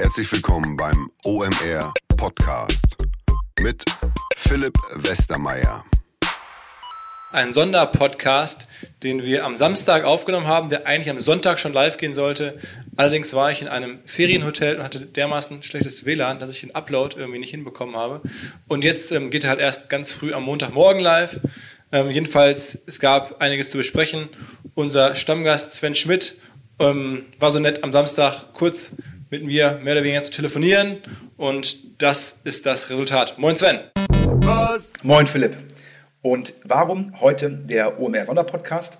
Herzlich willkommen beim OMR Podcast mit Philipp Westermeier. Ein Sonderpodcast, den wir am Samstag aufgenommen haben, der eigentlich am Sonntag schon live gehen sollte. Allerdings war ich in einem Ferienhotel und hatte dermaßen schlechtes WLAN, dass ich den Upload irgendwie nicht hinbekommen habe. Und jetzt ähm, geht er halt erst ganz früh am Montagmorgen live. Ähm, jedenfalls, es gab einiges zu besprechen. Unser Stammgast Sven Schmidt ähm, war so nett, am Samstag kurz mit mir mehr oder weniger zu telefonieren. Und das ist das Resultat. Moin Sven. Was? Moin Philipp. Und warum heute der OMR Sonderpodcast?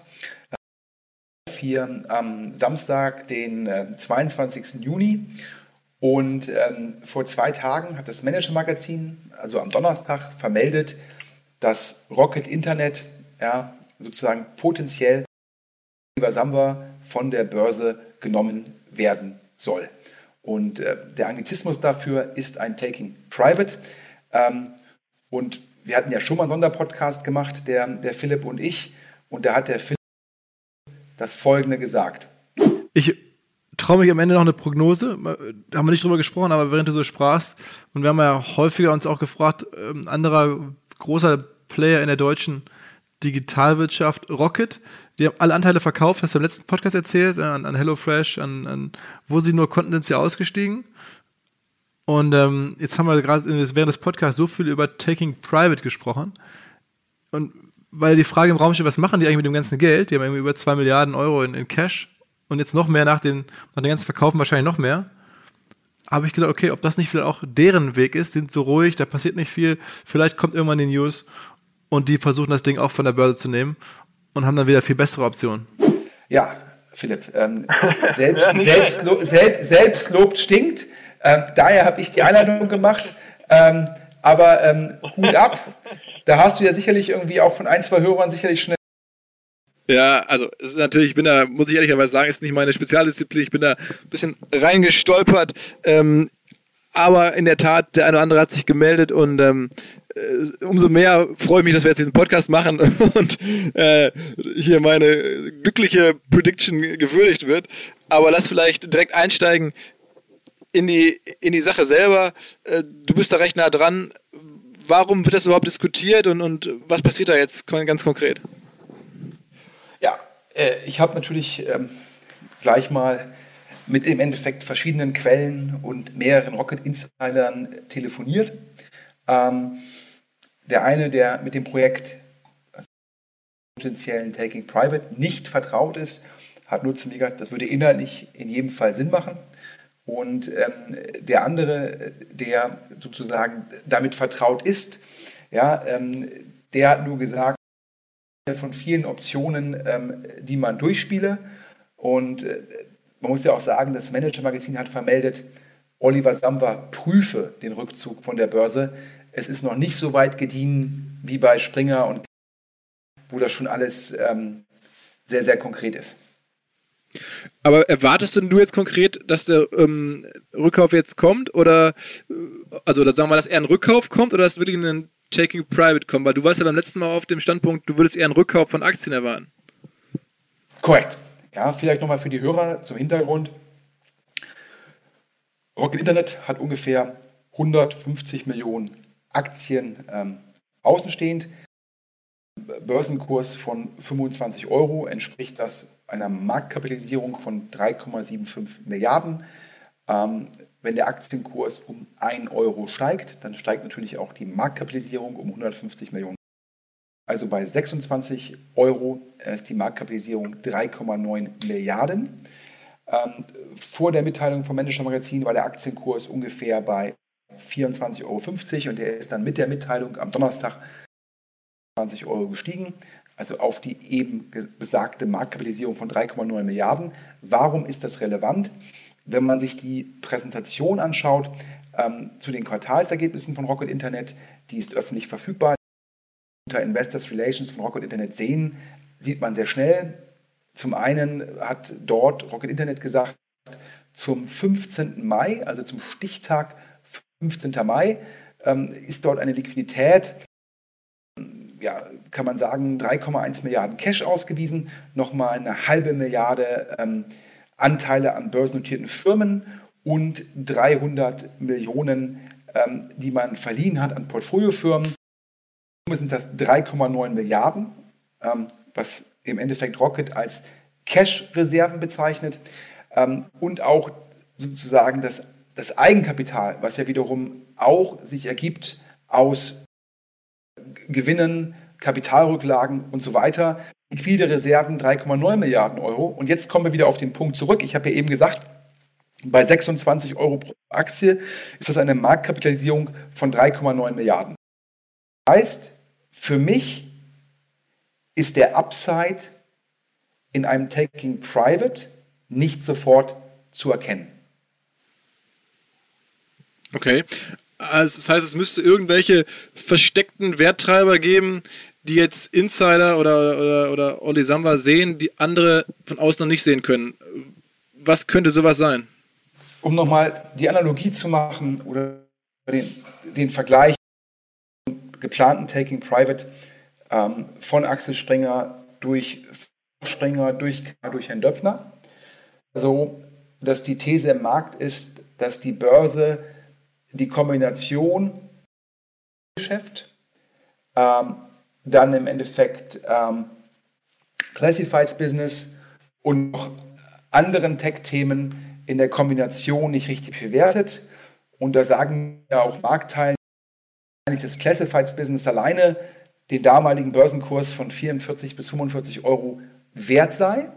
Hier am Samstag, den 22. Äh, Juni. Und ähm, vor zwei Tagen hat das Manager Magazin, also am Donnerstag, vermeldet, dass Rocket Internet ja, sozusagen potenziell über Samba von der Börse genommen werden soll. Und äh, der Anglizismus dafür ist ein Taking Private. Ähm, und wir hatten ja schon mal einen Sonderpodcast gemacht, der, der Philipp und ich. Und da hat der Philipp das Folgende gesagt. Ich traue mich am Ende noch eine Prognose. Da haben wir nicht drüber gesprochen, aber während du so sprachst, und wir haben ja häufiger uns auch gefragt, ähm, anderer großer Player in der deutschen Digitalwirtschaft, Rocket, die haben alle Anteile verkauft, hast du im letzten Podcast erzählt, an, an HelloFresh, an, an wo sie nur konnten, sind sie ausgestiegen. Und ähm, jetzt haben wir gerade während des Podcasts so viel über Taking Private gesprochen. Und weil die Frage im Raum steht, was machen die eigentlich mit dem ganzen Geld? Die haben irgendwie über 2 Milliarden Euro in, in Cash und jetzt noch mehr nach den, nach den ganzen Verkaufen wahrscheinlich noch mehr. Habe ich gedacht, okay, ob das nicht vielleicht auch deren Weg ist, sind so ruhig, da passiert nicht viel, vielleicht kommt irgendwann die News und die versuchen das Ding auch von der Börse zu nehmen und haben dann wieder viel bessere Optionen. Ja, Philipp, ähm, selbst, Selbstlo Sel Selbstlob stinkt. Ähm, daher habe ich die Einladung gemacht. Ähm, aber ähm, Hut ab, da hast du ja sicherlich irgendwie auch von ein, zwei Hörern sicherlich schnell. Ja, also es ist natürlich, ich bin da, muss ich ehrlicherweise sagen, ist nicht meine Spezialdisziplin. Ich bin da ein bisschen reingestolpert. Ähm, aber in der Tat, der eine oder andere hat sich gemeldet und ähm, äh, umso mehr freue ich mich, dass wir jetzt diesen Podcast machen und äh, hier meine glückliche Prediction gewürdigt wird. Aber lass vielleicht direkt einsteigen in die, in die Sache selber. Äh, du bist da recht nah dran. Warum wird das überhaupt diskutiert und, und was passiert da jetzt ganz konkret? Ja, äh, ich habe natürlich ähm, gleich mal mit im Endeffekt verschiedenen Quellen und mehreren Rocket Insidern telefoniert. Ähm, der eine, der mit dem Projekt potenziellen Taking Private nicht vertraut ist, hat nur zu mir gesagt, das würde inhaltlich in jedem Fall Sinn machen. Und ähm, der andere, der sozusagen damit vertraut ist, ja, ähm, der hat nur gesagt, von vielen Optionen, ähm, die man durchspiele. Und äh, man muss ja auch sagen, das Manager-Magazin hat vermeldet, Oliver Samba prüfe den Rückzug von der Börse es ist noch nicht so weit gediehen wie bei Springer und wo das schon alles ähm, sehr, sehr konkret ist. Aber erwartest du jetzt konkret, dass der ähm, Rückkauf jetzt kommt? Oder, äh, also sagen wir mal, dass eher ein Rückkauf kommt oder dass wirklich ein Taking Private kommt? Weil du warst ja beim letzten Mal auf dem Standpunkt, du würdest eher einen Rückkauf von Aktien erwarten. Korrekt. Ja, vielleicht nochmal für die Hörer zum Hintergrund. Rocket Internet hat ungefähr 150 Millionen Aktien ähm, außenstehend. Börsenkurs von 25 Euro entspricht das einer Marktkapitalisierung von 3,75 Milliarden. Ähm, wenn der Aktienkurs um 1 Euro steigt, dann steigt natürlich auch die Marktkapitalisierung um 150 Millionen. Also bei 26 Euro ist die Marktkapitalisierung 3,9 Milliarden. Ähm, vor der Mitteilung vom Manager Magazin war der Aktienkurs ungefähr bei 24,50 Euro und der ist dann mit der Mitteilung am Donnerstag 20 Euro gestiegen, also auf die eben besagte Marktkapitalisierung von 3,9 Milliarden. Warum ist das relevant? Wenn man sich die Präsentation anschaut ähm, zu den Quartalsergebnissen von Rocket Internet, die ist öffentlich verfügbar. Unter Investors Relations von Rocket Internet sehen, sieht man sehr schnell. Zum einen hat dort Rocket Internet gesagt, zum 15. Mai, also zum Stichtag 15. Mai, ähm, ist dort eine Liquidität, ja, kann man sagen, 3,1 Milliarden Cash ausgewiesen, nochmal eine halbe Milliarde ähm, Anteile an börsennotierten Firmen und 300 Millionen, ähm, die man verliehen hat an Portfoliofirmen. sind das 3,9 Milliarden, ähm, was im Endeffekt Rocket als Cash-Reserven bezeichnet ähm, und auch sozusagen das, das Eigenkapital, was ja wiederum auch sich ergibt aus Gewinnen, Kapitalrücklagen und so weiter. Liquide Reserven 3,9 Milliarden Euro. Und jetzt kommen wir wieder auf den Punkt zurück. Ich habe ja eben gesagt, bei 26 Euro pro Aktie ist das eine Marktkapitalisierung von 3,9 Milliarden. Das heißt, für mich ist der Upside in einem Taking Private nicht sofort zu erkennen. Okay. Also das heißt, es müsste irgendwelche versteckten Werttreiber geben, die jetzt Insider oder, oder, oder Oli Samba sehen, die andere von außen noch nicht sehen können. Was könnte sowas sein? Um nochmal die Analogie zu machen oder den, den Vergleich geplanten Taking Private ähm, von Axel Springer durch Springer durch, durch Herrn Döpfner. So, dass die These im Markt ist, dass die Börse die Kombination Geschäft, ähm, dann im Endeffekt ähm, Classifieds Business und noch anderen Tech-Themen in der Kombination nicht richtig bewertet. Und da sagen ja auch Marktteilen, eigentlich das Classifieds Business alleine den damaligen Börsenkurs von 44 bis 45 Euro wert sei.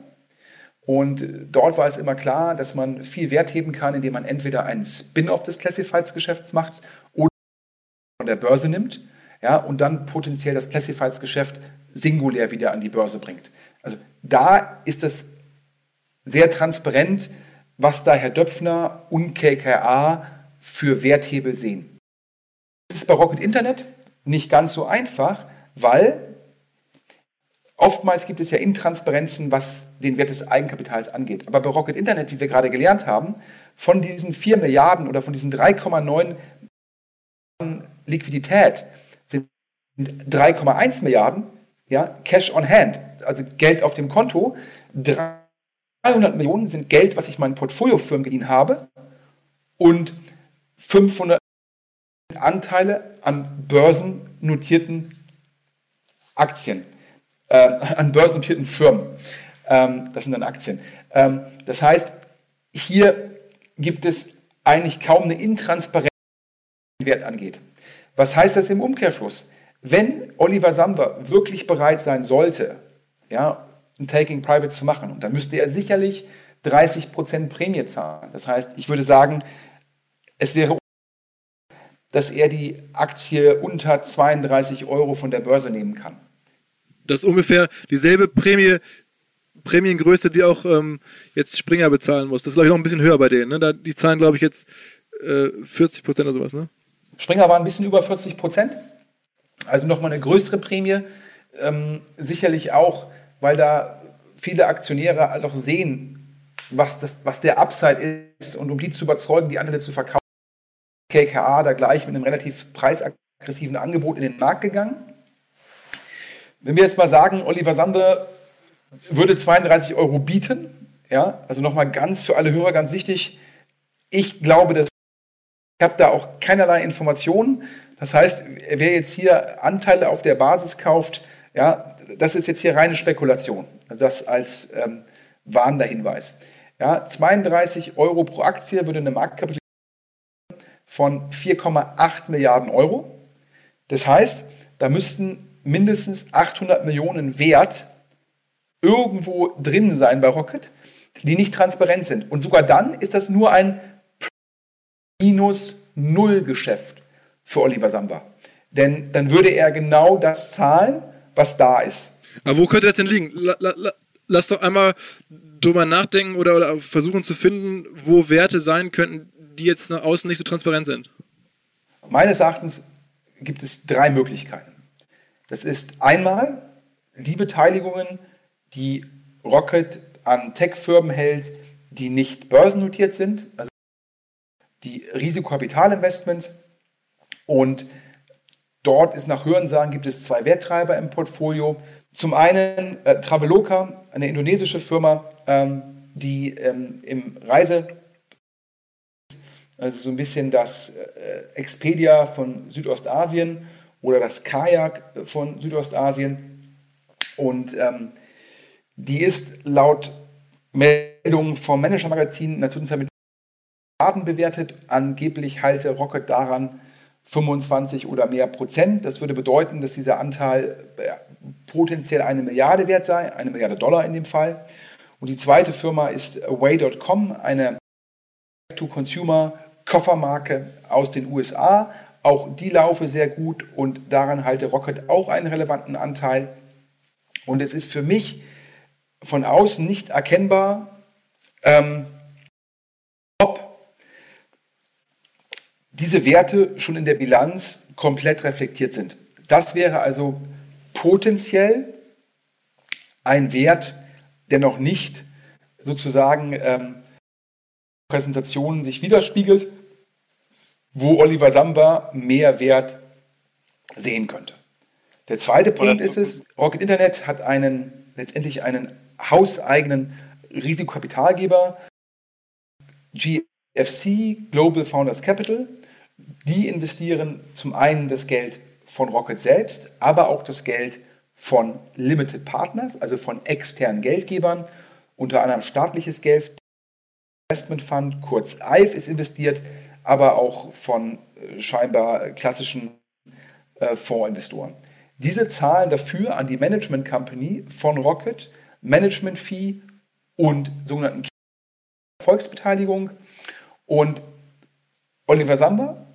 Und dort war es immer klar, dass man viel Wert heben kann, indem man entweder einen Spin-off des Classifieds-Geschäfts macht oder von der Börse nimmt ja, und dann potenziell das Classifieds-Geschäft singulär wieder an die Börse bringt. Also da ist es sehr transparent, was da Herr Döpfner und KKA für Werthebel sehen. Das ist bei Rocket Internet nicht ganz so einfach, weil Oftmals gibt es ja Intransparenzen, was den Wert des Eigenkapitals angeht. Aber bei Rocket Internet, wie wir gerade gelernt haben, von diesen 4 Milliarden oder von diesen 3,9 Milliarden Liquidität sind 3,1 Milliarden ja, Cash on Hand, also Geld auf dem Konto. 300 Millionen sind Geld, was ich meinen Portfoliofirmen geliehen habe. Und 500 Anteile an börsennotierten Aktien äh, an börsennotierten Firmen. Ähm, das sind dann Aktien. Ähm, das heißt, hier gibt es eigentlich kaum eine Intransparenz, was den Wert angeht. Was heißt das im Umkehrschluss? Wenn Oliver Samba wirklich bereit sein sollte, ja, ein Taking Private zu machen, dann müsste er sicherlich 30% Prämie zahlen. Das heißt, ich würde sagen, es wäre, dass er die Aktie unter 32 Euro von der Börse nehmen kann. Das ist ungefähr dieselbe Prämie, Prämiengröße, die auch ähm, jetzt Springer bezahlen muss. Das ist, glaube ich, noch ein bisschen höher bei denen. Ne? Da, die zahlen, glaube ich, jetzt äh, 40 Prozent oder sowas. Ne? Springer war ein bisschen über 40 Prozent. Also nochmal eine größere Prämie. Ähm, sicherlich auch, weil da viele Aktionäre halt auch sehen, was, das, was der Upside ist und um die zu überzeugen, die Anteile zu verkaufen. KKA da gleich mit einem relativ preisaggressiven Angebot in den Markt gegangen. Wenn wir jetzt mal sagen, Oliver Sander würde 32 Euro bieten, ja, also nochmal ganz für alle Hörer ganz wichtig, ich glaube, dass ich habe da auch keinerlei Informationen. Das heißt, wer jetzt hier Anteile auf der Basis kauft, ja, das ist jetzt hier reine Spekulation. Also das als ähm, warnender Hinweis. Ja, 32 Euro pro Aktie würde eine Marktkapitalisierung von 4,8 Milliarden Euro. Das heißt, da müssten mindestens 800 Millionen Wert irgendwo drin sein bei Rocket, die nicht transparent sind. Und sogar dann ist das nur ein minus Null Geschäft für Oliver Samba. Denn dann würde er genau das zahlen, was da ist. Aber wo könnte das denn liegen? lass doch einmal drüber nachdenken oder, oder versuchen zu finden, wo Werte sein könnten, die jetzt nach außen nicht so transparent sind. Meines Erachtens gibt es drei Möglichkeiten. Das ist einmal die Beteiligungen, die Rocket an Tech-Firmen hält, die nicht börsennotiert sind, also die Risikokapitalinvestments. Und dort ist nach Hörensagen gibt es zwei Werttreiber im Portfolio. Zum einen äh, Traveloka, eine indonesische Firma, ähm, die ähm, im Reise Also so ein bisschen das äh, Expedia von Südostasien oder das Kajak von Südostasien. Und ähm, die ist laut Meldungen vom Manager-Magazin in der Zwischenzeit mit Daten bewertet. Angeblich halte Rocket daran 25 oder mehr Prozent. Das würde bedeuten, dass dieser Anteil äh, potenziell eine Milliarde wert sei, eine Milliarde Dollar in dem Fall. Und die zweite Firma ist Away.com, eine To-Consumer-Koffermarke aus den USA. Auch die laufe sehr gut und daran halte Rocket auch einen relevanten Anteil. Und es ist für mich von außen nicht erkennbar, ähm, ob diese Werte schon in der Bilanz komplett reflektiert sind. Das wäre also potenziell ein Wert, der noch nicht sozusagen ähm, Präsentationen sich widerspiegelt, wo Oliver Samba mehr Wert sehen könnte. Der zweite Punkt ist es, Rocket Internet hat einen, letztendlich einen hauseigenen Risikokapitalgeber, GFC, Global Founders Capital. Die investieren zum einen das Geld von Rocket selbst, aber auch das Geld von Limited Partners, also von externen Geldgebern, unter anderem staatliches Geld, Investment Fund, kurz EIF ist investiert, aber auch von äh, scheinbar klassischen äh, Fondsinvestoren. Diese zahlen dafür an die Management Company von Rocket Management Fee und sogenannten Erfolgsbeteiligung. Und Oliver Samba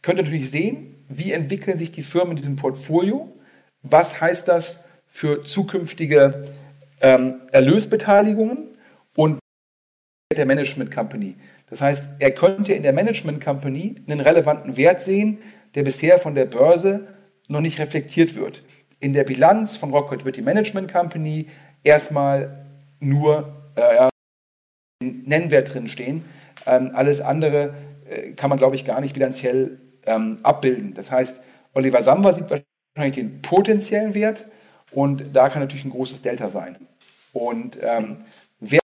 könnte natürlich sehen, wie entwickeln sich die Firmen in diesem Portfolio, was heißt das für zukünftige ähm, Erlösbeteiligungen und der Management Company. Das heißt, er könnte in der Management Company einen relevanten Wert sehen, der bisher von der Börse noch nicht reflektiert wird. In der Bilanz von Rocket wird die Management Company erstmal nur äh, Nennwert drin stehen. Ähm, alles andere äh, kann man, glaube ich, gar nicht bilanziell ähm, abbilden. Das heißt, Oliver Samba sieht wahrscheinlich den potenziellen Wert und da kann natürlich ein großes Delta sein. Und ähm, wer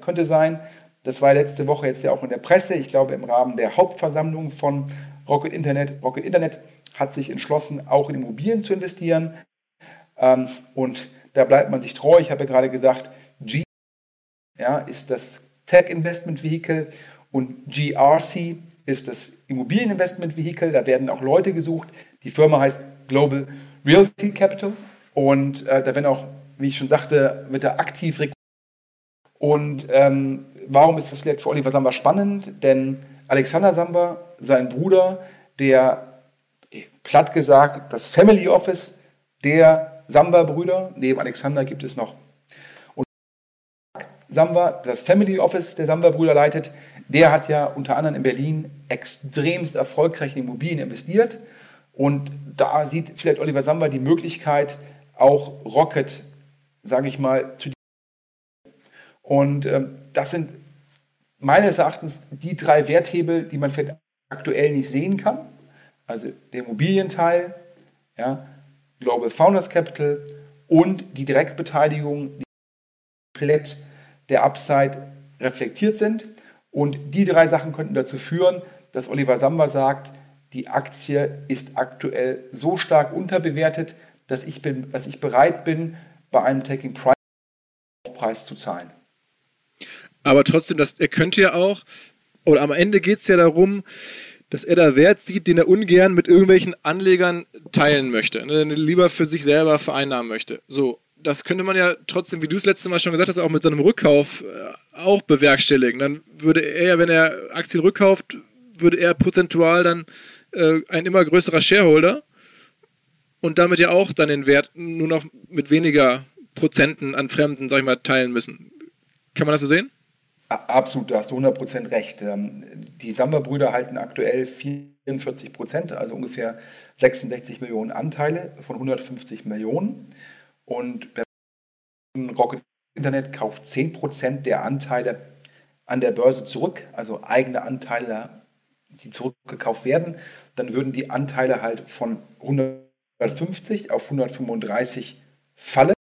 könnte sein, das war letzte Woche jetzt ja auch in der Presse, ich glaube im Rahmen der Hauptversammlung von Rocket Internet. Rocket Internet hat sich entschlossen, auch in Immobilien zu investieren. Ähm, und da bleibt man sich treu. Ich habe gerade gesagt, G ja, ist das Tech Investment Vehicle und GRC ist das Immobilieninvestment Vehicle. Da werden auch Leute gesucht. Die Firma heißt Global Realty Capital und äh, da werden auch, wie ich schon sagte, wird er aktiv rekrutiert. Und ähm, warum ist das vielleicht für Oliver Samba spannend? Denn Alexander Samba, sein Bruder, der platt gesagt das Family Office der Samba-Brüder, neben Alexander gibt es noch und Samba, das Family Office der Samba-Brüder leitet, der hat ja unter anderem in Berlin extremst erfolgreich in Immobilien investiert. Und da sieht vielleicht Oliver Samba die Möglichkeit, auch Rocket, sage ich mal, zu. Und ähm, das sind meines Erachtens die drei Werthebel, die man vielleicht aktuell nicht sehen kann. Also der Immobilienteil, ja, Global Founders Capital und die Direktbeteiligung, die komplett der Upside reflektiert sind. Und die drei Sachen könnten dazu führen, dass Oliver Samba sagt, die Aktie ist aktuell so stark unterbewertet, dass ich, bin, dass ich bereit bin, bei einem Taking Price Preis zu zahlen. Aber trotzdem, das, er könnte ja auch, oder am Ende geht es ja darum, dass er da Wert sieht, den er ungern mit irgendwelchen Anlegern teilen möchte, ne, er lieber für sich selber vereinnahmen möchte. So, das könnte man ja trotzdem, wie du es letzte Mal schon gesagt hast, auch mit seinem Rückkauf äh, auch bewerkstelligen. Dann würde er ja, wenn er Aktien rückkauft, würde er prozentual dann äh, ein immer größerer Shareholder und damit ja auch dann den Wert nur noch mit weniger Prozenten an Fremden, sag ich mal, teilen müssen. Kann man das so sehen? Absolut, da hast du 100% recht. Ähm, die Samba-Brüder halten aktuell 44 Prozent, also ungefähr 66 Millionen Anteile von 150 Millionen. Und Rocket Internet kauft 10 Prozent der Anteile an der Börse zurück, also eigene Anteile, die zurückgekauft werden, dann würden die Anteile halt von 150 auf 135 fallen.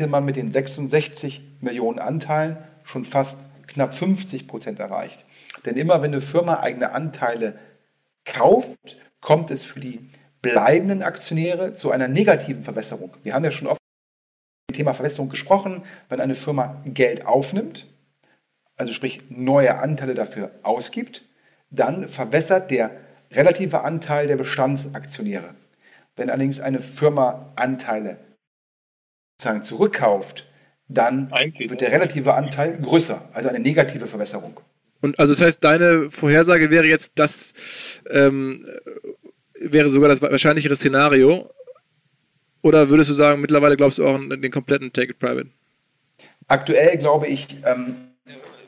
Hätte man mit den 66 Millionen Anteilen schon fast knapp 50 Prozent erreicht. Denn immer wenn eine Firma eigene Anteile kauft, kommt es für die bleibenden Aktionäre zu einer negativen Verwässerung. Wir haben ja schon oft über das Thema Verwässerung gesprochen. Wenn eine Firma Geld aufnimmt, also sprich neue Anteile dafür ausgibt, dann verwässert der relative Anteil der Bestandsaktionäre. Wenn allerdings eine Firma Anteile sozusagen zurückkauft, dann wird der relative Anteil größer, also eine negative Verwässerung. Und also das heißt, deine Vorhersage wäre jetzt, das ähm, wäre sogar das wahrscheinlichere Szenario. Oder würdest du sagen, mittlerweile glaubst du auch an den kompletten Take It Private? Aktuell glaube ich ähm,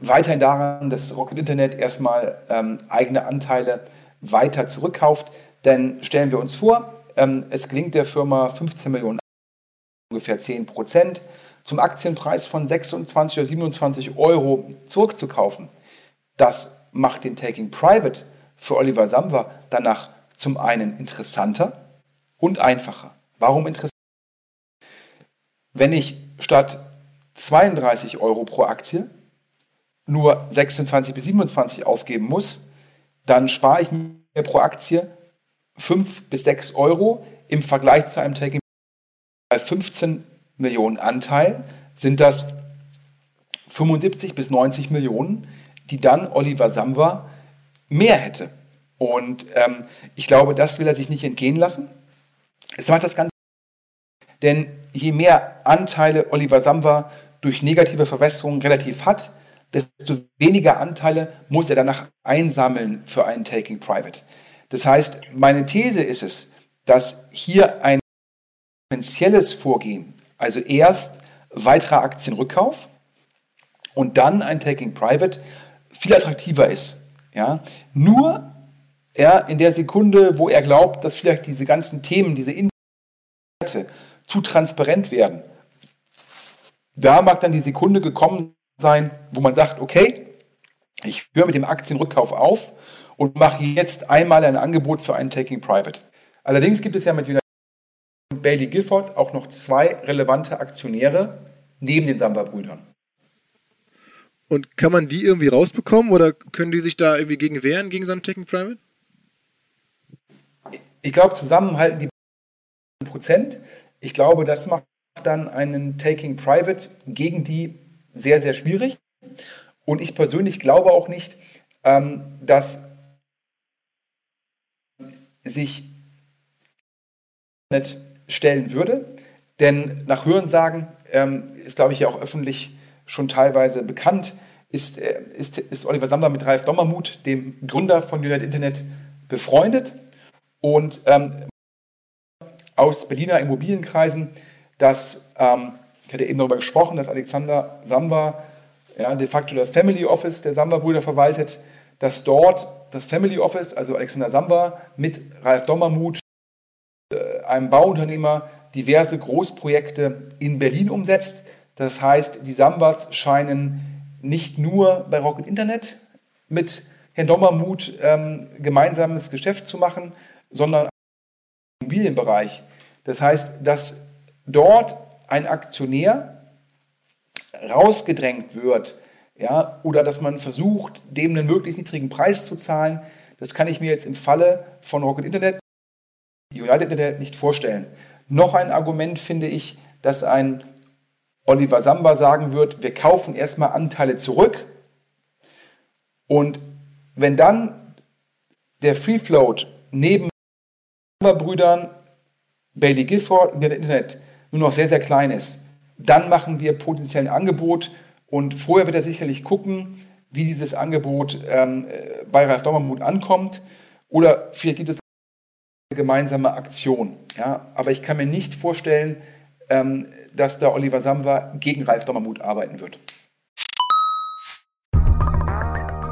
weiterhin daran, dass Rocket Internet erstmal ähm, eigene Anteile weiter zurückkauft. Denn stellen wir uns vor, ähm, es gelingt der Firma 15 Millionen, ungefähr 10 Prozent, zum Aktienpreis von 26 oder 27 Euro zurückzukaufen. Das macht den Taking Private für Oliver Samwer danach zum einen interessanter und einfacher. Warum interessant? Wenn ich statt 32 Euro pro Aktie nur 26 bis 27 ausgeben muss, dann spare ich mir pro Aktie 5 bis 6 Euro im Vergleich zu einem Taking bei 15 Millionen Anteil sind das 75 bis 90 Millionen, die dann Oliver Samba mehr hätte. Und ähm, ich glaube, das will er sich nicht entgehen lassen. Es macht das Ganze, denn je mehr Anteile Oliver Samba durch negative Verwässerungen relativ hat, desto weniger Anteile muss er danach einsammeln für einen Taking Private. Das heißt, meine These ist es, dass hier ein potenzielles Vorgehen, also erst weiterer Aktienrückkauf und dann ein Taking Private, viel attraktiver ist. Ja? Nur ja, in der Sekunde, wo er glaubt, dass vielleicht diese ganzen Themen, diese Inhalte zu transparent werden, da mag dann die Sekunde gekommen sein, wo man sagt, okay, ich höre mit dem Aktienrückkauf auf und mache jetzt einmal ein Angebot für einen Taking Private. Allerdings gibt es ja mit United und Bailey Gifford auch noch zwei relevante Aktionäre neben den Samba-Brüdern. Und kann man die irgendwie rausbekommen oder können die sich da irgendwie gegen wehren, gegen Taking Private? Ich glaube, zusammenhalten die Prozent. Ich glaube, das macht dann einen Taking Private gegen die sehr, sehr schwierig. Und ich persönlich glaube auch nicht, ähm, dass sich nicht stellen würde. Denn nach Hörensagen ähm, ist, glaube ich, ja auch öffentlich schon teilweise bekannt, ist, äh, ist, ist Oliver Samba mit Ralf Dommermuth, dem Gründer von United Internet, befreundet. Und ähm, aus Berliner Immobilienkreisen, dass ähm, ich hatte eben darüber gesprochen, dass Alexander Samba ja, de facto das Family Office der Samba-Brüder verwaltet, dass dort das Family Office, also Alexander Samba, mit Ralf Dommermuth, einem Bauunternehmer, diverse Großprojekte in Berlin umsetzt. Das heißt, die Sambas scheinen nicht nur bei Rocket Internet mit Herrn Dommermuth ähm, gemeinsames Geschäft zu machen, sondern im Immobilienbereich. Das heißt, dass dort ein Aktionär rausgedrängt wird, ja, oder dass man versucht, dem einen möglichst niedrigen Preis zu zahlen, das kann ich mir jetzt im Falle von Rocket Internet, United nicht vorstellen. Noch ein Argument finde ich, dass ein Oliver Samba sagen wird, wir kaufen erstmal Anteile zurück. Und wenn dann der Free Float neben Brüdern Bailey Gifford und Internet nur noch sehr, sehr klein ist, dann machen wir potenziell ein Angebot. Und vorher wird er sicherlich gucken, wie dieses Angebot ähm, bei Ralf Dommermuth ankommt. Oder vielleicht gibt es gemeinsame Aktion. Ja? Aber ich kann mir nicht vorstellen, ähm, dass da Oliver Samwer gegen Ralf Dommermuth arbeiten wird.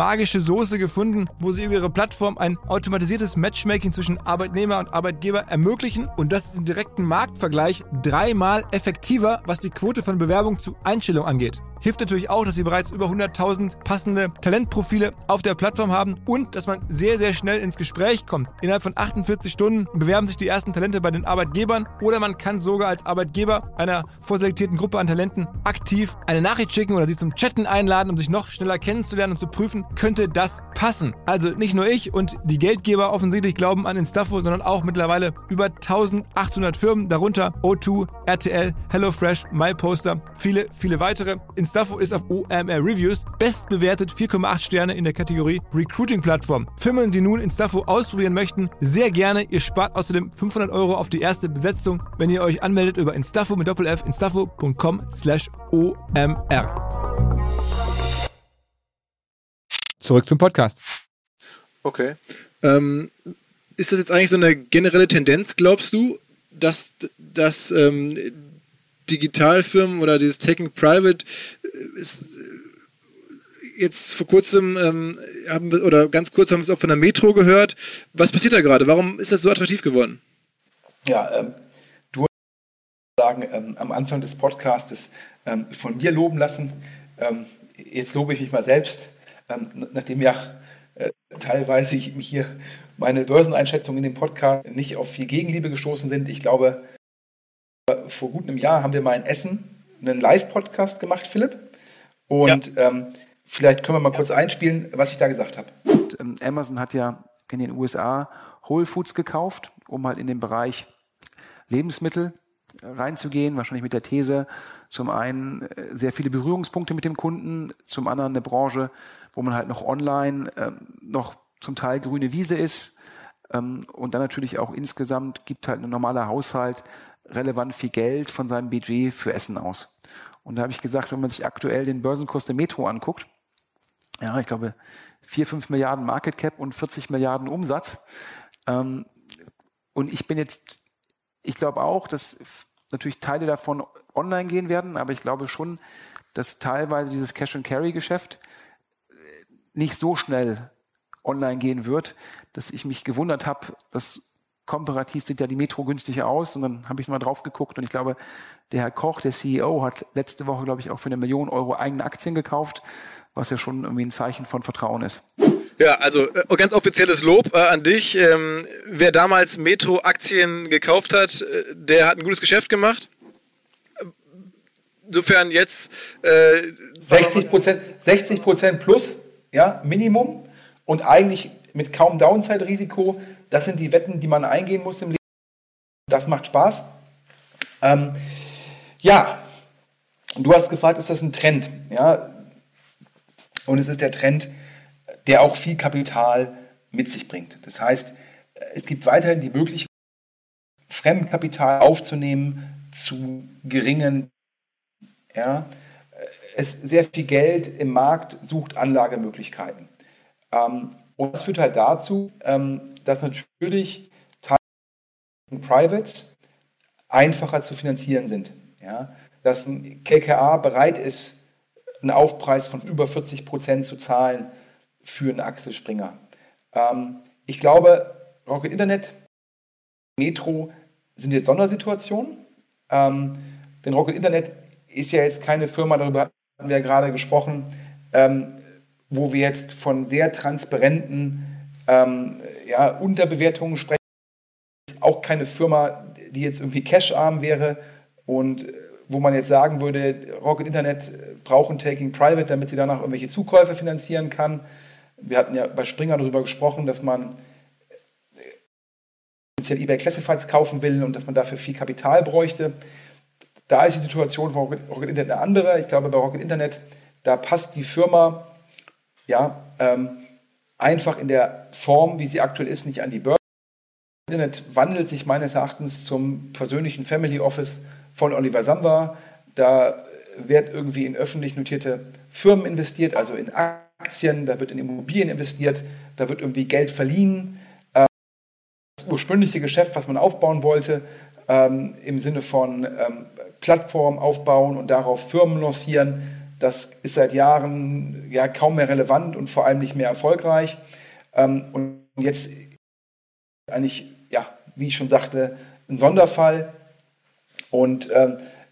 magische Soße gefunden, wo sie über ihre Plattform ein automatisiertes Matchmaking zwischen Arbeitnehmer und Arbeitgeber ermöglichen. Und das ist im direkten Marktvergleich dreimal effektiver, was die Quote von Bewerbung zu Einstellung angeht. Hilft natürlich auch, dass sie bereits über 100.000 passende Talentprofile auf der Plattform haben und dass man sehr, sehr schnell ins Gespräch kommt. Innerhalb von 48 Stunden bewerben sich die ersten Talente bei den Arbeitgebern oder man kann sogar als Arbeitgeber einer vorselektierten Gruppe an Talenten aktiv eine Nachricht schicken oder sie zum Chatten einladen, um sich noch schneller kennenzulernen und zu prüfen, könnte das passen. Also nicht nur ich und die Geldgeber offensichtlich glauben an Instaffo, sondern auch mittlerweile über 1800 Firmen, darunter O2, RTL, HelloFresh, MyPoster, viele, viele weitere. Instaffo ist auf OMR Reviews bestbewertet 4,8 Sterne in der Kategorie Recruiting Plattform. Firmen, die nun Instaffo ausprobieren möchten, sehr gerne. Ihr spart außerdem 500 Euro auf die erste Besetzung, wenn ihr euch anmeldet über Instaffo mit Doppel-F, instaffo.com slash OMR. Zurück zum Podcast. Okay. Ähm, ist das jetzt eigentlich so eine generelle Tendenz, glaubst du, dass, dass ähm, Digitalfirmen oder dieses Taking Private ist, äh, jetzt vor kurzem ähm, haben wir, oder ganz kurz haben wir es auch von der Metro gehört. Was passiert da gerade? Warum ist das so attraktiv geworden? Ja, ähm, du sagen ähm, am Anfang des Podcasts ähm, von mir loben lassen. Ähm, jetzt lobe ich mich mal selbst, ähm, nachdem ja äh, teilweise ich hier meine Börseneinschätzungen in dem Podcast nicht auf viel Gegenliebe gestoßen sind. Ich glaube, vor gut einem Jahr haben wir mal in Essen einen Live-Podcast gemacht, Philipp. Und ja. ähm, vielleicht können wir mal kurz einspielen, was ich da gesagt habe. Ähm, Amazon hat ja in den USA Whole Foods gekauft, um halt in den Bereich Lebensmittel reinzugehen, wahrscheinlich mit der These, zum einen äh, sehr viele Berührungspunkte mit dem Kunden, zum anderen eine Branche, wo man halt noch online äh, noch zum Teil grüne Wiese ist ähm, und dann natürlich auch insgesamt gibt halt ein normaler Haushalt relevant viel Geld von seinem Budget für Essen aus. Und da habe ich gesagt, wenn man sich aktuell den Börsenkurs der Metro anguckt, ja, ich glaube, 4, 5 Milliarden Market Cap und 40 Milliarden Umsatz. Ähm, und ich bin jetzt, ich glaube auch, dass natürlich Teile davon online gehen werden, aber ich glaube schon, dass teilweise dieses Cash-and-Carry-Geschäft äh, nicht so schnell online gehen wird, dass ich mich gewundert habe, dass komparativ sieht ja die Metro günstiger aus. Und dann habe ich mal drauf geguckt und ich glaube, der Herr Koch, der CEO, hat letzte Woche, glaube ich, auch für eine Million Euro eigene Aktien gekauft, was ja schon irgendwie ein Zeichen von Vertrauen ist. Ja, also äh, ganz offizielles Lob äh, an dich. Ähm, wer damals Metro-Aktien gekauft hat, äh, der hat ein gutes Geschäft gemacht. Insofern jetzt äh, 60 Prozent, 60 Prozent plus, ja, Minimum und eigentlich mit kaum Downside-Risiko. Das sind die Wetten, die man eingehen muss im Leben. Das macht Spaß. Ähm, ja, du hast gefragt, ist das ein Trend? Ja, und es ist der Trend, der auch viel Kapital mit sich bringt. Das heißt, es gibt weiterhin die Möglichkeit, Fremdkapital aufzunehmen zu geringen, ja, es sehr viel Geld im Markt sucht Anlagemöglichkeiten. Ähm, und das führt halt dazu, ähm, dass natürlich Privates einfacher zu finanzieren sind. Ja? Dass ein KKA bereit ist, einen Aufpreis von über 40 Prozent zu zahlen für einen Axel Springer. Ähm, ich glaube, Rocket Internet, Metro sind jetzt Sondersituationen. Ähm, denn Rocket Internet ist ja jetzt keine Firma, darüber hatten wir ja gerade gesprochen, ähm, wo wir jetzt von sehr transparenten ähm, ja, Unterbewertungen sprechen. Auch keine Firma, die jetzt irgendwie cash-arm wäre und äh, wo man jetzt sagen würde, Rocket Internet braucht ein Taking Private, damit sie danach irgendwelche Zukäufe finanzieren kann. Wir hatten ja bei Springer darüber gesprochen, dass man äh, eBay Classifieds kaufen will und dass man dafür viel Kapital bräuchte. Da ist die Situation von Rocket Internet eine andere. Ich glaube, bei Rocket Internet, da passt die Firma ja, ähm, einfach in der Form, wie sie aktuell ist, nicht an die Börse. Das Internet wandelt sich meines Erachtens zum persönlichen Family Office von Oliver Samba. Da wird irgendwie in öffentlich notierte Firmen investiert, also in Aktien, da wird in Immobilien investiert, da wird irgendwie Geld verliehen. Ähm, das ursprüngliche Geschäft, was man aufbauen wollte, ähm, im Sinne von ähm, Plattform aufbauen und darauf Firmen lancieren, das ist seit Jahren ja kaum mehr relevant und vor allem nicht mehr erfolgreich. und jetzt eigentlich, ja, wie ich schon sagte, ein Sonderfall. Und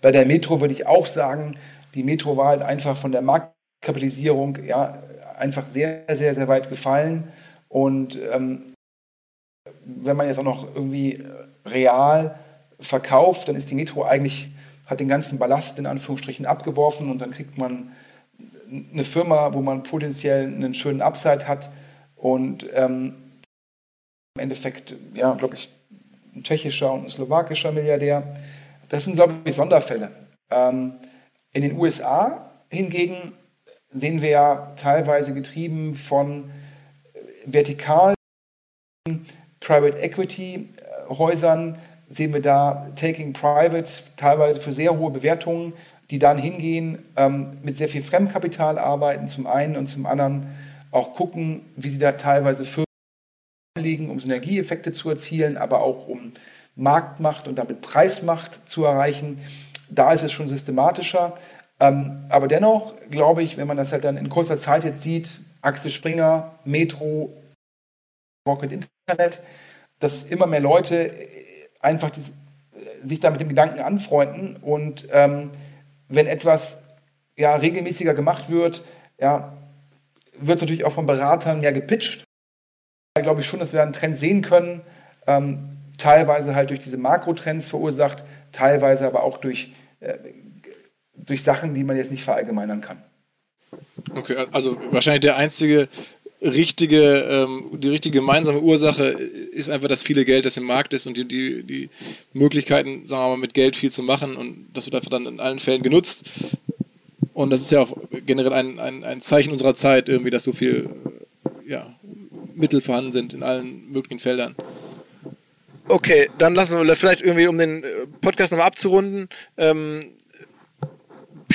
bei der Metro würde ich auch sagen, die Metro war halt einfach von der Marktkapitalisierung ja, einfach sehr, sehr, sehr weit gefallen. Und ähm, wenn man jetzt auch noch irgendwie real verkauft, dann ist die Metro eigentlich, hat den ganzen Ballast in Anführungsstrichen abgeworfen und dann kriegt man eine Firma, wo man potenziell einen schönen Upside hat und ähm, im Endeffekt, ja, glaube ich, ein tschechischer und ein slowakischer Milliardär. Das sind, glaube ich, Sonderfälle. Ähm, in den USA hingegen sehen wir ja teilweise getrieben von vertikalen Private Equity äh, Häusern, sehen wir da Taking Private, teilweise für sehr hohe Bewertungen, die dann hingehen, ähm, mit sehr viel Fremdkapital arbeiten, zum einen und zum anderen auch gucken, wie sie da teilweise Firmen legen, um Synergieeffekte zu erzielen, aber auch um Marktmacht und damit Preismacht zu erreichen. Da ist es schon systematischer. Ähm, aber dennoch glaube ich, wenn man das halt dann in kurzer Zeit jetzt sieht, Axel Springer, Metro, Rocket Internet, dass immer mehr Leute einfach die, sich da mit dem Gedanken anfreunden und ähm, wenn etwas ja, regelmäßiger gemacht wird, ja, wird es natürlich auch von Beratern mehr gepitcht. Da glaube ich schon, dass wir einen Trend sehen können, ähm, teilweise halt durch diese Makrotrends verursacht, teilweise aber auch durch, äh, durch Sachen, die man jetzt nicht verallgemeinern kann. Okay, also wahrscheinlich der einzige richtige, ähm, die richtige gemeinsame Ursache ist einfach das viele Geld, das im Markt ist und die, die, die Möglichkeiten, sagen wir mal, mit Geld viel zu machen und das wird einfach dann in allen Fällen genutzt. Und das ist ja auch generell ein, ein, ein Zeichen unserer Zeit, irgendwie, dass so viel ja, Mittel vorhanden sind in allen möglichen Feldern. Okay, dann lassen wir vielleicht irgendwie, um den äh, Podcast nochmal abzurunden, ähm,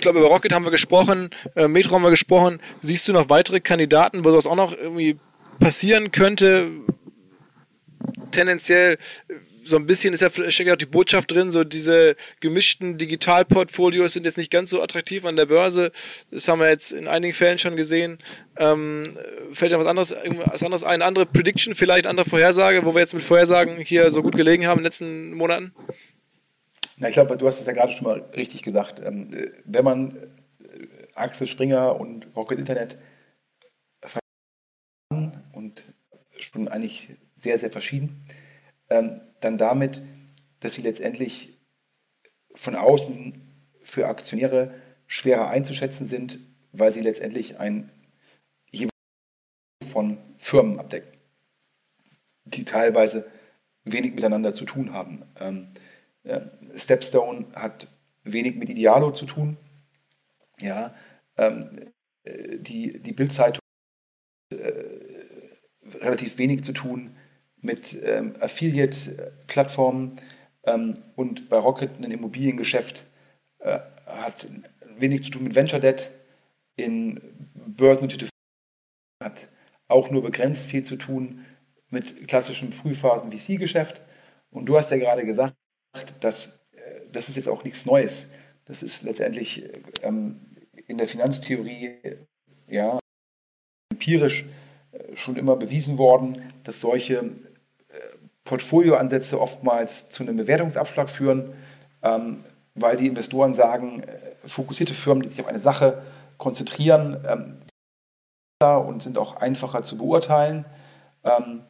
glaube, über Rocket haben wir gesprochen, äh, Metro haben wir gesprochen. Siehst du noch weitere Kandidaten, wo sowas auch noch irgendwie passieren könnte? Tendenziell äh, so ein bisschen ist ja steckt auch die Botschaft drin, so diese gemischten Digitalportfolios sind jetzt nicht ganz so attraktiv an der Börse. Das haben wir jetzt in einigen Fällen schon gesehen. Ähm, fällt dir was anderes, was anderes ein? Andere Prediction, vielleicht andere Vorhersage, wo wir jetzt mit Vorhersagen hier so gut gelegen haben in den letzten Monaten? Na, ich glaube, du hast es ja gerade schon mal richtig gesagt. Ähm, wenn man äh, Axel Springer und Rocket Internet und schon eigentlich sehr, sehr verschieden, ähm, dann damit, dass sie letztendlich von außen für Aktionäre schwerer einzuschätzen sind, weil sie letztendlich ein von Firmen abdecken, die teilweise wenig miteinander zu tun haben. Stepstone hat wenig mit Idealo zu tun. Ja, ähm, die, die Bildzeitung äh, relativ wenig zu tun mit ähm, Affiliate-Plattformen ähm, und bei Rocket ein Immobiliengeschäft äh, hat wenig zu tun mit Venture Debt. In börsennotierte hat auch nur begrenzt viel zu tun mit klassischem Frühphasen-VC-Geschäft. Und du hast ja gerade gesagt, das, äh, das ist jetzt auch nichts Neues. Das ist letztendlich ähm, in der Finanztheorie ja, empirisch äh, schon immer bewiesen worden, dass solche äh, Portfolioansätze oftmals zu einem Bewertungsabschlag führen, ähm, weil die Investoren sagen, äh, fokussierte Firmen, die sich auf eine Sache konzentrieren, ähm, und sind auch einfacher zu beurteilen. Ähm,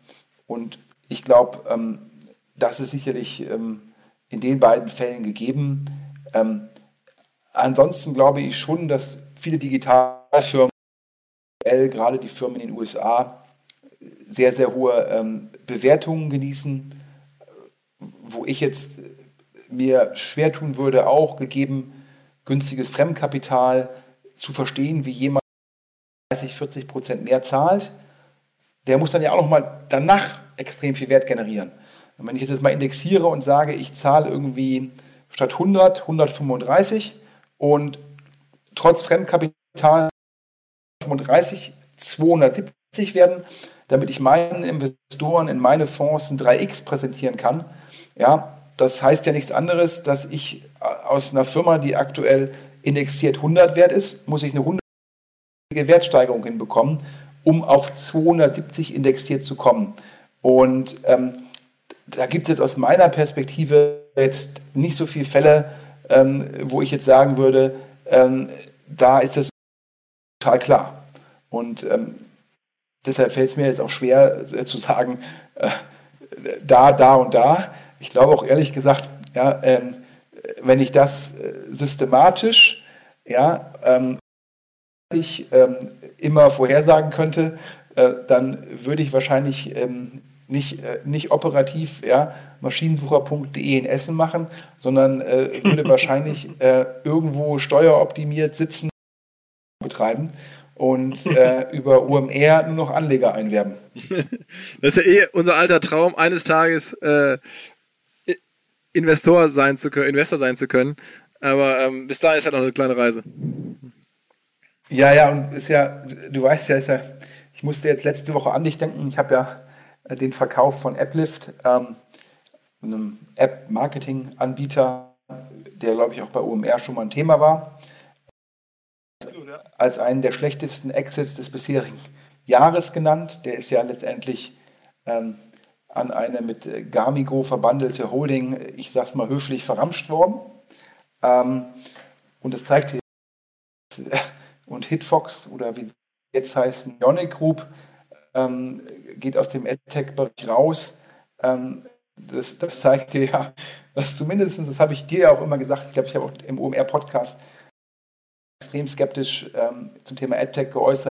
und ich glaube, ähm, das ist sicherlich ähm, in den beiden Fällen gegeben. Ähm, ansonsten glaube ich schon, dass viele Digitalfirmen, gerade die Firmen in den USA, sehr, sehr hohe ähm, Bewertungen genießen, wo ich jetzt mir schwer tun würde, auch gegeben günstiges Fremdkapital zu verstehen, wie jemand 30, 40 Prozent mehr zahlt, der muss dann ja auch nochmal danach extrem viel Wert generieren. Und wenn ich jetzt mal indexiere und sage, ich zahle irgendwie statt 100, 135 und trotz Fremdkapital 35, 270 werden, damit ich meinen Investoren in meine Fonds ein 3x präsentieren kann. Ja, das heißt ja nichts anderes, dass ich aus einer Firma, die aktuell indexiert 100 wert ist, muss ich eine 100 Wertsteigerung hinbekommen, um auf 270 indexiert zu kommen. Und ähm, da gibt es jetzt aus meiner Perspektive jetzt nicht so viele Fälle, ähm, wo ich jetzt sagen würde, ähm, da ist es total klar. Und ähm, deshalb fällt es mir jetzt auch schwer äh, zu sagen, äh, da, da und da. Ich glaube auch ehrlich gesagt, ja, ähm, wenn ich das äh, systematisch ja, ähm, ich ähm, immer vorhersagen könnte, äh, dann würde ich wahrscheinlich nicht, äh, nicht operativ ja, maschinensucher.de in Essen machen, sondern äh, würde wahrscheinlich äh, irgendwo steueroptimiert sitzen betreiben und äh, über UMR nur noch Anleger einwerben. Das ist ja eh unser alter Traum, eines Tages äh, Investor sein zu können, Investor sein zu können. Aber ähm, bis dahin ist halt noch eine kleine Reise. Ja, ja, und ist ja, du weißt ja, ist ja, ich musste jetzt letzte Woche an dich denken. Ich habe ja den Verkauf von Applift, ähm, einem App-Marketing-Anbieter, der, glaube ich, auch bei OMR schon mal ein Thema war, als einen der schlechtesten Exits des bisherigen Jahres genannt. Der ist ja letztendlich ähm, an eine mit Gamigo verbandelte Holding, ich sag's mal höflich, verramscht worden. Ähm, und das zeigt und Hitfox oder wie jetzt heißt Ionic Group ähm, geht aus dem AdTech-Bereich raus. Ähm, das, das zeigt dir ja, dass zumindest, das habe ich dir ja auch immer gesagt, ich glaube, ich habe auch im OMR-Podcast extrem skeptisch ähm, zum Thema AdTech geäußert.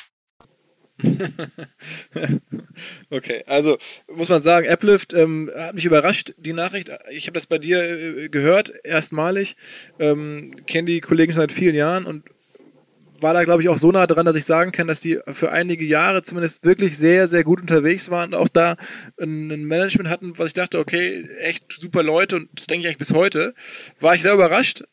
okay, also muss man sagen, Applift ähm, hat mich überrascht, die Nachricht. Ich habe das bei dir äh, gehört, erstmalig. Ähm, Kenne die Kollegen seit vielen Jahren und war da, glaube ich, auch so nah dran, dass ich sagen kann, dass die für einige Jahre zumindest wirklich sehr, sehr gut unterwegs waren. Auch da ein Management hatten, was ich dachte, okay, echt super Leute und das denke ich eigentlich bis heute. War ich sehr überrascht.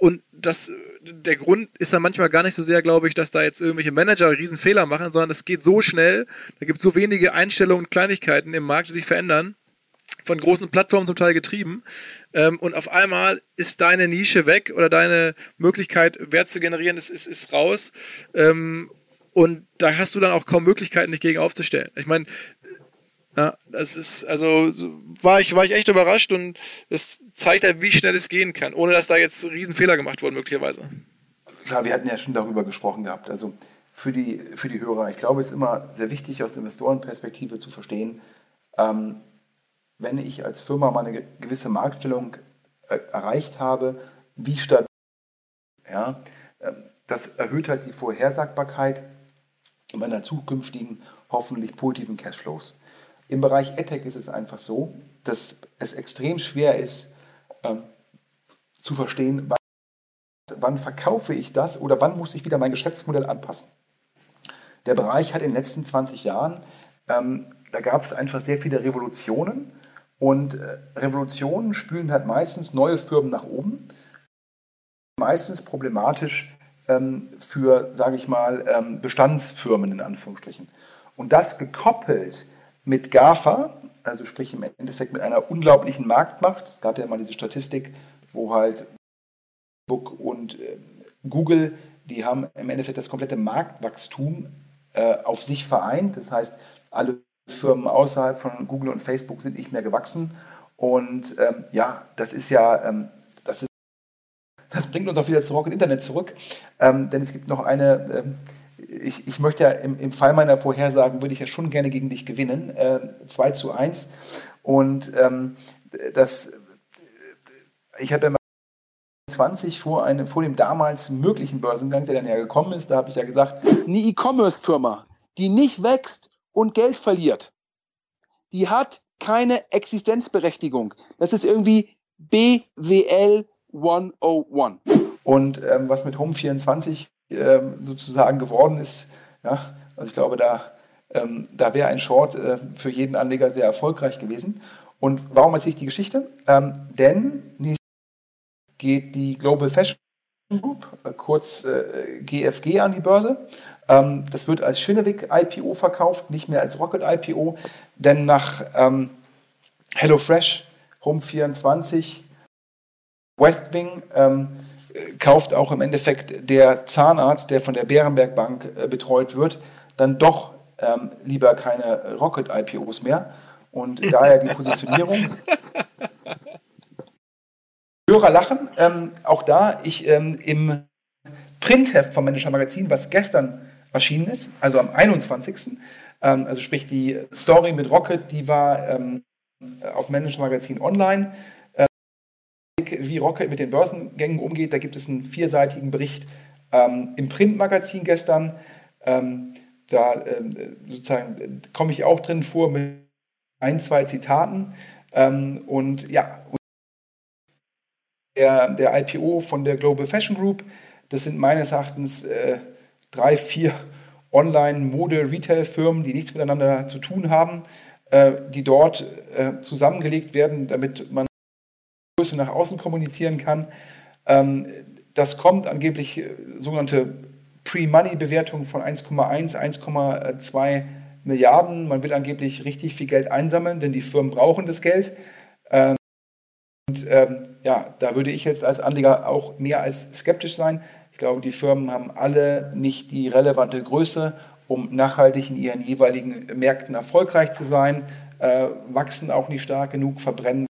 Und das der Grund ist dann manchmal gar nicht so sehr, glaube ich, dass da jetzt irgendwelche Manager riesen Fehler machen, sondern es geht so schnell, da gibt es so wenige Einstellungen und Kleinigkeiten im Markt, die sich verändern, von großen Plattformen zum Teil getrieben. Ähm, und auf einmal ist deine Nische weg oder deine Möglichkeit, Wert zu generieren, ist, ist, ist raus. Ähm, und da hast du dann auch kaum Möglichkeiten, dich gegen aufzustellen. Ich meine, ja, das ist, also war ich, war ich echt überrascht und das zeigt ja, wie schnell es gehen kann, ohne dass da jetzt Riesenfehler gemacht wurden, möglicherweise. Ja, wir hatten ja schon darüber gesprochen gehabt. Also für die, für die Hörer, ich glaube, es ist immer sehr wichtig, aus Investorenperspektive zu verstehen, ähm, wenn ich als Firma mal eine gewisse Marktstellung äh, erreicht habe, wie stabil. Ja, äh, das erhöht halt die Vorhersagbarkeit meiner zukünftigen, hoffentlich positiven Cashflows. Im Bereich AdTech ist es einfach so, dass es extrem schwer ist ähm, zu verstehen, wann, wann verkaufe ich das oder wann muss ich wieder mein Geschäftsmodell anpassen. Der Bereich hat in den letzten 20 Jahren, ähm, da gab es einfach sehr viele Revolutionen und äh, Revolutionen spülen halt meistens neue Firmen nach oben meistens problematisch ähm, für, sage ich mal, ähm, Bestandsfirmen in Anführungsstrichen. Und das gekoppelt mit GAFA, also sprich im Endeffekt mit einer unglaublichen Marktmacht. Es gab ja mal diese Statistik, wo halt Facebook und äh, Google, die haben im Endeffekt das komplette Marktwachstum äh, auf sich vereint. Das heißt, alle Firmen außerhalb von Google und Facebook sind nicht mehr gewachsen. Und ähm, ja, das ist ja, ähm, das, ist, das bringt uns auch wieder zurück ins Internet zurück. Ähm, denn es gibt noch eine, ähm, ich, ich möchte ja im, im, Fall meiner Vorhersagen, würde ich ja schon gerne gegen dich gewinnen, äh, 2 zu 1. Und ähm, das, ich habe ja 20 vor, eine, vor dem damals möglichen Börsengang, der dann ja gekommen ist, da habe ich ja gesagt, eine E-Commerce-Firma, die nicht wächst und Geld verliert, die hat keine Existenzberechtigung. Das ist irgendwie BWL 101. Und ähm, was mit Home24 ähm, sozusagen geworden ist, ja, also ich glaube, da, ähm, da wäre ein Short äh, für jeden Anleger sehr erfolgreich gewesen. Und warum erzähle ich die Geschichte? Ähm, denn geht die Global Fashion Group, äh, kurz äh, GFG, an die Börse. Ähm, das wird als Schinnewig IPO verkauft, nicht mehr als Rocket IPO, denn nach ähm, HelloFresh, Home24, Westwing ähm, kauft auch im Endeffekt der Zahnarzt, der von der Bärenberg Bank äh, betreut wird, dann doch ähm, lieber keine Rocket IPOs mehr. Und daher die Positionierung. Hörer lachen. Ähm, auch da, ich ähm, im Printheft vom Manager Magazin, was gestern erschienen ist, also am 21. Ähm, also sprich die Story mit Rocket, die war ähm, auf Manager Magazin online. Ähm, wie Rocket mit den Börsengängen umgeht, da gibt es einen vierseitigen Bericht ähm, im Printmagazin gestern. da sozusagen komme ich auch drin vor mit ein, zwei Zitaten. und ja, der, der IPO von der Global Fashion Group. Das sind meines Erachtens äh, drei, vier Online-Mode-Retail-Firmen, die nichts miteinander zu tun haben, äh, die dort äh, zusammengelegt werden, damit man Größe nach außen kommunizieren kann. Ähm, das kommt angeblich äh, sogenannte Pre-Money-Bewertung von 1,1, 1,2 Milliarden. Man will angeblich richtig viel Geld einsammeln, denn die Firmen brauchen das Geld. Ähm, und ähm, ja, da würde ich jetzt als Anleger auch mehr als skeptisch sein. Ich glaube, die Firmen haben alle nicht die relevante Größe, um nachhaltig in ihren jeweiligen Märkten erfolgreich zu sein, äh, wachsen auch nicht stark genug, verbrennen.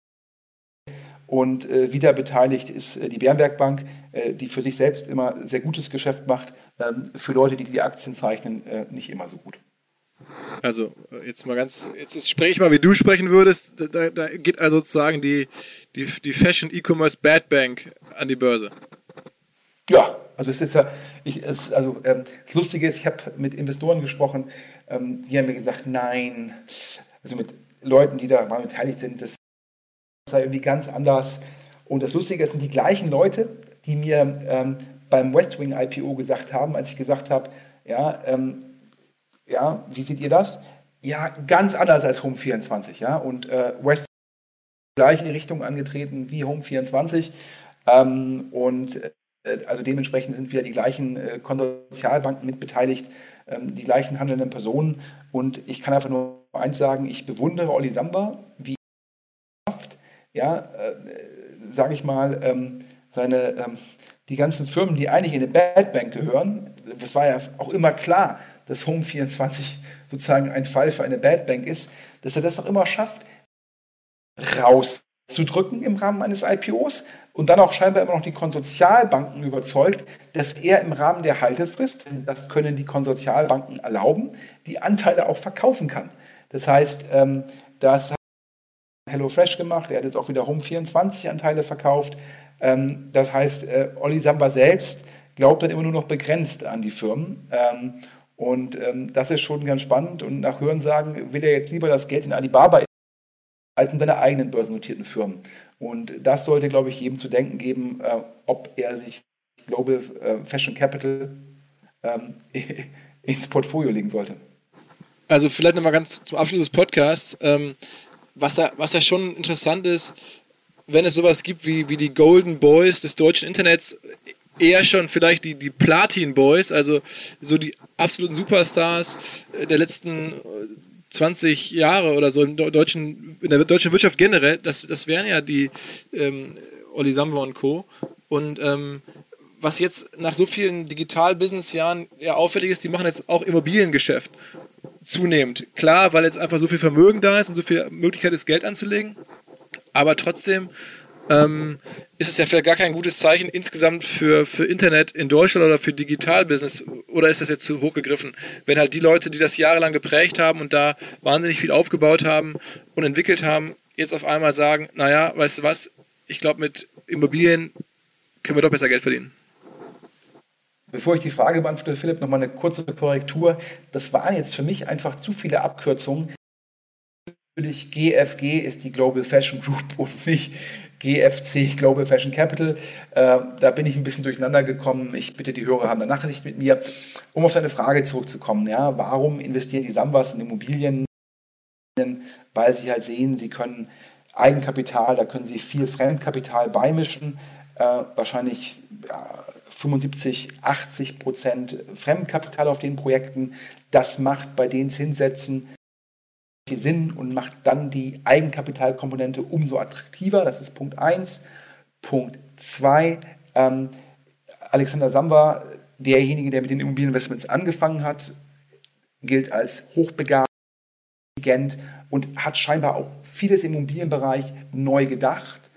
Und äh, wieder beteiligt ist äh, die Bärenberg Bank, äh, die für sich selbst immer sehr gutes Geschäft macht, ähm, für Leute, die die Aktien zeichnen, äh, nicht immer so gut. Also, jetzt mal ganz, jetzt, jetzt spreche ich mal, wie du sprechen würdest. Da, da geht also sozusagen die, die, die Fashion E-Commerce Bad Bank an die Börse. Ja, also es ist ja, ich, es, also ähm, das Lustige ist, ich habe mit Investoren gesprochen, ähm, die haben mir gesagt, nein, also mit Leuten, die da mal beteiligt sind, das sei irgendwie ganz anders. Und das Lustige ist, sind die gleichen Leute, die mir ähm, beim Westwing IPO gesagt haben, als ich gesagt habe, ja, ähm, ja, wie seht ihr das? Ja, ganz anders als Home 24, ja. Und äh, West gleiche Richtung angetreten wie Home 24. Ähm, und äh, also dementsprechend sind wieder die gleichen äh, Konsortialbanken mit beteiligt, ähm, die gleichen handelnden Personen. Und ich kann einfach nur eins sagen, ich bewundere Olli Samba, wie ja, äh, sage ich mal, ähm, seine, ähm, die ganzen Firmen, die eigentlich in eine Bad Bank gehören, das war ja auch immer klar, dass Home24 sozusagen ein Fall für eine Bad Bank ist, dass er das noch immer schafft, rauszudrücken im Rahmen eines IPOs und dann auch scheinbar immer noch die Konsortialbanken überzeugt, dass er im Rahmen der Haltefrist, das können die Konsortialbanken erlauben, die Anteile auch verkaufen kann. Das heißt, ähm, das HelloFresh gemacht, er hat jetzt auch wieder Home24 Anteile verkauft. Ähm, das heißt, äh, Olli Samba selbst glaubt dann immer nur noch begrenzt an die Firmen. Ähm, und ähm, das ist schon ganz spannend. Und nach Hörensagen will er jetzt lieber das Geld in Alibaba als in seine eigenen börsennotierten Firmen. Und das sollte, glaube ich, jedem zu denken geben, äh, ob er sich Global äh, Fashion Capital ähm, ins Portfolio legen sollte. Also vielleicht nochmal ganz zum Abschluss des Podcasts. Ähm, was, da, was ja schon interessant ist, wenn es sowas gibt wie, wie die Golden Boys des deutschen Internets, eher schon vielleicht die, die Platin Boys, also so die absoluten Superstars äh, der letzten 20 äh, Jahre oder so in, deutschen, in der deutschen Wirtschaft generell, das, das wären ja die ähm, Olli Samba und Co. Und ähm, was jetzt nach so vielen Digital-Business-Jahren ja auffällig ist, die machen jetzt auch Immobiliengeschäft zunehmend. Klar, weil jetzt einfach so viel Vermögen da ist und so viel Möglichkeit ist, Geld anzulegen. Aber trotzdem ähm, ist es ja vielleicht gar kein gutes Zeichen insgesamt für, für Internet in Deutschland oder für Digital-Business. Oder ist das jetzt zu hoch gegriffen? Wenn halt die Leute, die das jahrelang geprägt haben und da wahnsinnig viel aufgebaut haben und entwickelt haben, jetzt auf einmal sagen, naja, weißt du was, ich glaube, mit Immobilien können wir doch besser Geld verdienen. Bevor ich die Frage beantworte, Philipp, nochmal eine kurze Korrektur. Das waren jetzt für mich einfach zu viele Abkürzungen. Natürlich GFG ist die Global Fashion Group und nicht GFC, Global Fashion Capital. Äh, da bin ich ein bisschen durcheinander gekommen. Ich bitte die Hörer haben eine Nachsicht mit mir. Um auf seine Frage zurückzukommen, ja, warum investieren die Sambas in Immobilien? Weil sie halt sehen, sie können Eigenkapital, da können sie viel Fremdkapital beimischen, äh, wahrscheinlich ja, 75, 80 Prozent Fremdkapital auf den Projekten. Das macht bei den Zinssätzen viel Sinn und macht dann die Eigenkapitalkomponente umso attraktiver. Das ist Punkt 1. Punkt 2. Ähm, Alexander Samba, derjenige, der mit den Immobilieninvestments angefangen hat, gilt als hochbegabt und hat scheinbar auch vieles im Immobilienbereich neu gedacht.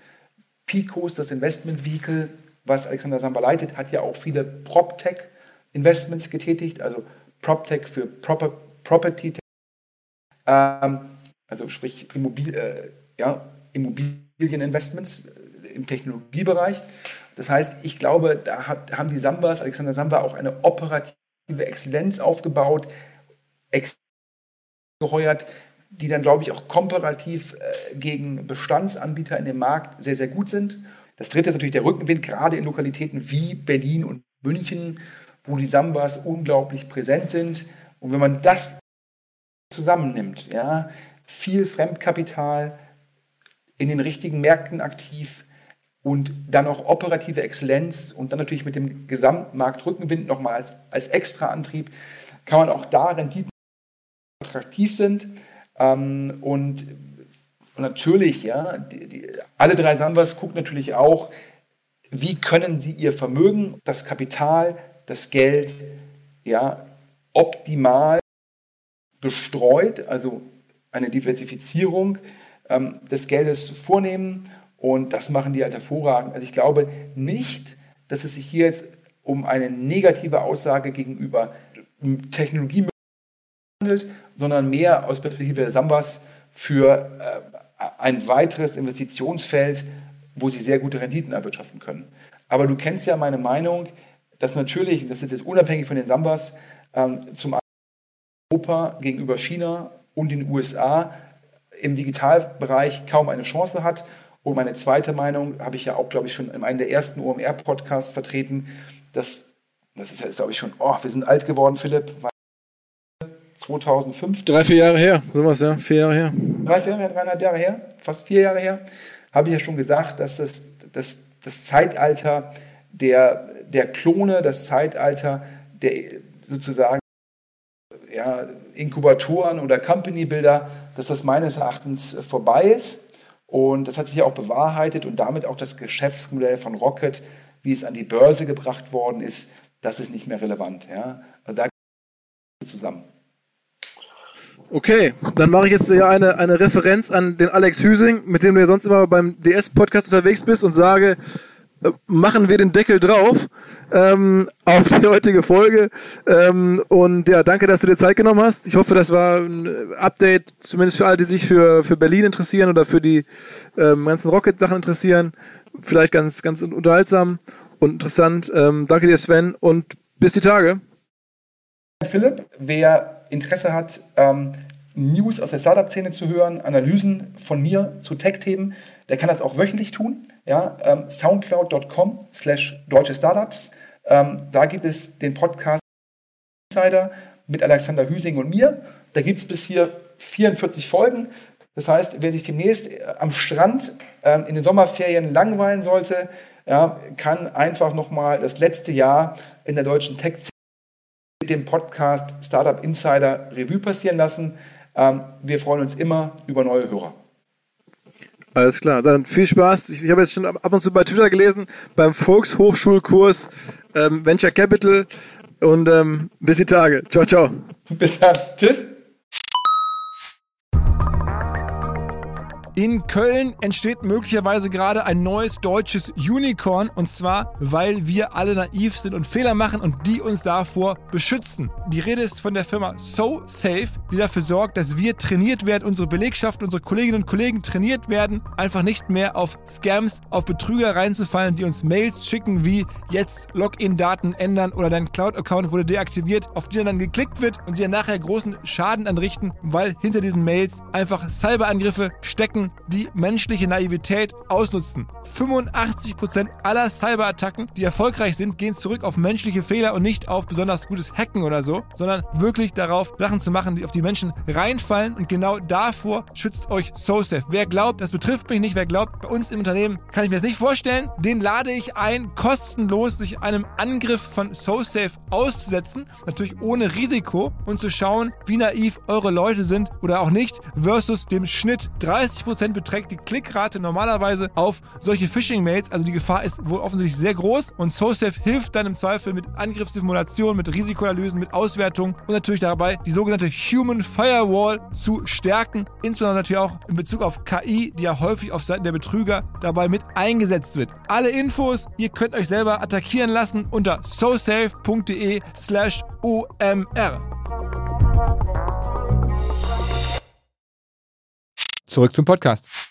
Picos, das Investment Vehicle, was Alexander Samba leitet, hat ja auch viele PropTech-Investments getätigt, also PropTech für Proper, Property, ähm, also sprich Immobil, äh, ja, Immobilieninvestments im Technologiebereich. Das heißt, ich glaube, da hat, haben die Sambas, Alexander Samba, auch eine operative Exzellenz aufgebaut, geheuert, die dann, glaube ich, auch komparativ äh, gegen Bestandsanbieter in dem Markt sehr, sehr gut sind. Das dritte ist natürlich der Rückenwind, gerade in Lokalitäten wie Berlin und München, wo die Sambas unglaublich präsent sind. Und wenn man das zusammennimmt, ja, viel Fremdkapital in den richtigen Märkten aktiv und dann auch operative Exzellenz und dann natürlich mit dem Gesamtmarktrückenwind nochmal als, als extra Antrieb, kann man auch da Renditen attraktiv sind. Ähm, und und natürlich, ja, die, die, alle drei Sambas gucken natürlich auch, wie können sie ihr Vermögen, das Kapital, das Geld, ja, optimal bestreut, also eine Diversifizierung ähm, des Geldes vornehmen. Und das machen die halt hervorragend. Also ich glaube nicht, dass es sich hier jetzt um eine negative Aussage gegenüber Technologie handelt, sondern mehr aus Perspektive der Sambas für äh, ein weiteres Investitionsfeld, wo sie sehr gute Renditen erwirtschaften können. Aber du kennst ja meine Meinung, dass natürlich, das ist jetzt unabhängig von den Sambas, ähm, zum Europa gegenüber China und den USA im Digitalbereich kaum eine Chance hat. Und meine zweite Meinung habe ich ja auch, glaube ich, schon in einem der ersten OMR-Podcasts vertreten, dass, das ist jetzt, glaube ich, schon, oh, wir sind alt geworden, Philipp, 2005. Drei, vier Jahre her, sowas, ja, vier Jahre her. Drei, vier Jahre, dreieinhalb Jahre her, fast vier Jahre her, habe ich ja schon gesagt, dass das, das, das Zeitalter der, der Klone, das Zeitalter der sozusagen ja, Inkubatoren oder Company-Builder, dass das meines Erachtens vorbei ist. Und das hat sich ja auch bewahrheitet und damit auch das Geschäftsmodell von Rocket, wie es an die Börse gebracht worden ist, das ist nicht mehr relevant. Ja? Also da zusammen. Okay, dann mache ich jetzt ja eine, eine Referenz an den Alex Hüsing, mit dem du ja sonst immer beim DS-Podcast unterwegs bist und sage, äh, machen wir den Deckel drauf ähm, auf die heutige Folge. Ähm, und ja, danke, dass du dir Zeit genommen hast. Ich hoffe, das war ein Update, zumindest für alle, die sich für, für Berlin interessieren oder für die ähm, ganzen Rocket-Sachen interessieren. Vielleicht ganz, ganz unterhaltsam und interessant. Ähm, danke dir, Sven, und bis die Tage. Philipp, wer Interesse hat, ähm, News aus der Startup-Szene zu hören, Analysen von mir zu Tech-Themen, der kann das auch wöchentlich tun. Ja, ähm, soundcloud.com slash deutsche Startups. Ähm, da gibt es den Podcast Insider mit Alexander Hüsing und mir. Da gibt es bis hier 44 Folgen. Das heißt, wer sich demnächst äh, am Strand äh, in den Sommerferien langweilen sollte, ja, kann einfach nochmal das letzte Jahr in der deutschen Tech mit dem Podcast Startup Insider Revue passieren lassen. Ähm, wir freuen uns immer über neue Hörer. Alles klar, dann viel Spaß. Ich, ich habe jetzt schon ab und zu bei Twitter gelesen, beim Volkshochschulkurs ähm, Venture Capital und ähm, bis die Tage. Ciao, ciao. Bis dann. Tschüss. In Köln entsteht möglicherweise gerade ein neues deutsches Unicorn und zwar, weil wir alle naiv sind und Fehler machen und die uns davor beschützen. Die Rede ist von der Firma SoSafe, die dafür sorgt, dass wir trainiert werden, unsere Belegschaft, unsere Kolleginnen und Kollegen trainiert werden, einfach nicht mehr auf Scams, auf Betrüger reinzufallen, die uns Mails schicken wie jetzt Login-Daten ändern oder dein Cloud-Account wurde deaktiviert, auf die dann geklickt wird und die dann nachher großen Schaden anrichten, weil hinter diesen Mails einfach Cyberangriffe stecken Attacken, die menschliche Naivität ausnutzen. 85% aller Cyberattacken, die erfolgreich sind, gehen zurück auf menschliche Fehler und nicht auf besonders gutes Hacken oder so, sondern wirklich darauf, Sachen zu machen, die auf die Menschen reinfallen und genau davor schützt euch SoSafe. Wer glaubt, das betrifft mich nicht, wer glaubt, bei uns im Unternehmen kann ich mir das nicht vorstellen, den lade ich ein, kostenlos sich einem Angriff von SoSafe auszusetzen, natürlich ohne Risiko und zu schauen, wie naiv eure Leute sind oder auch nicht, versus dem Schnitt 30% Prozent beträgt die Klickrate normalerweise auf solche Phishing-Mails. Also die Gefahr ist wohl offensichtlich sehr groß und SoSafe hilft dann im Zweifel mit Angriffssimulation, mit Risikoanalysen, mit Auswertung und natürlich dabei die sogenannte Human Firewall zu stärken. Insbesondere natürlich auch in Bezug auf KI, die ja häufig auf Seiten der Betrüger dabei mit eingesetzt wird. Alle Infos, ihr könnt euch selber attackieren lassen unter sosafe.de slash OMR. Zurück zum Podcast.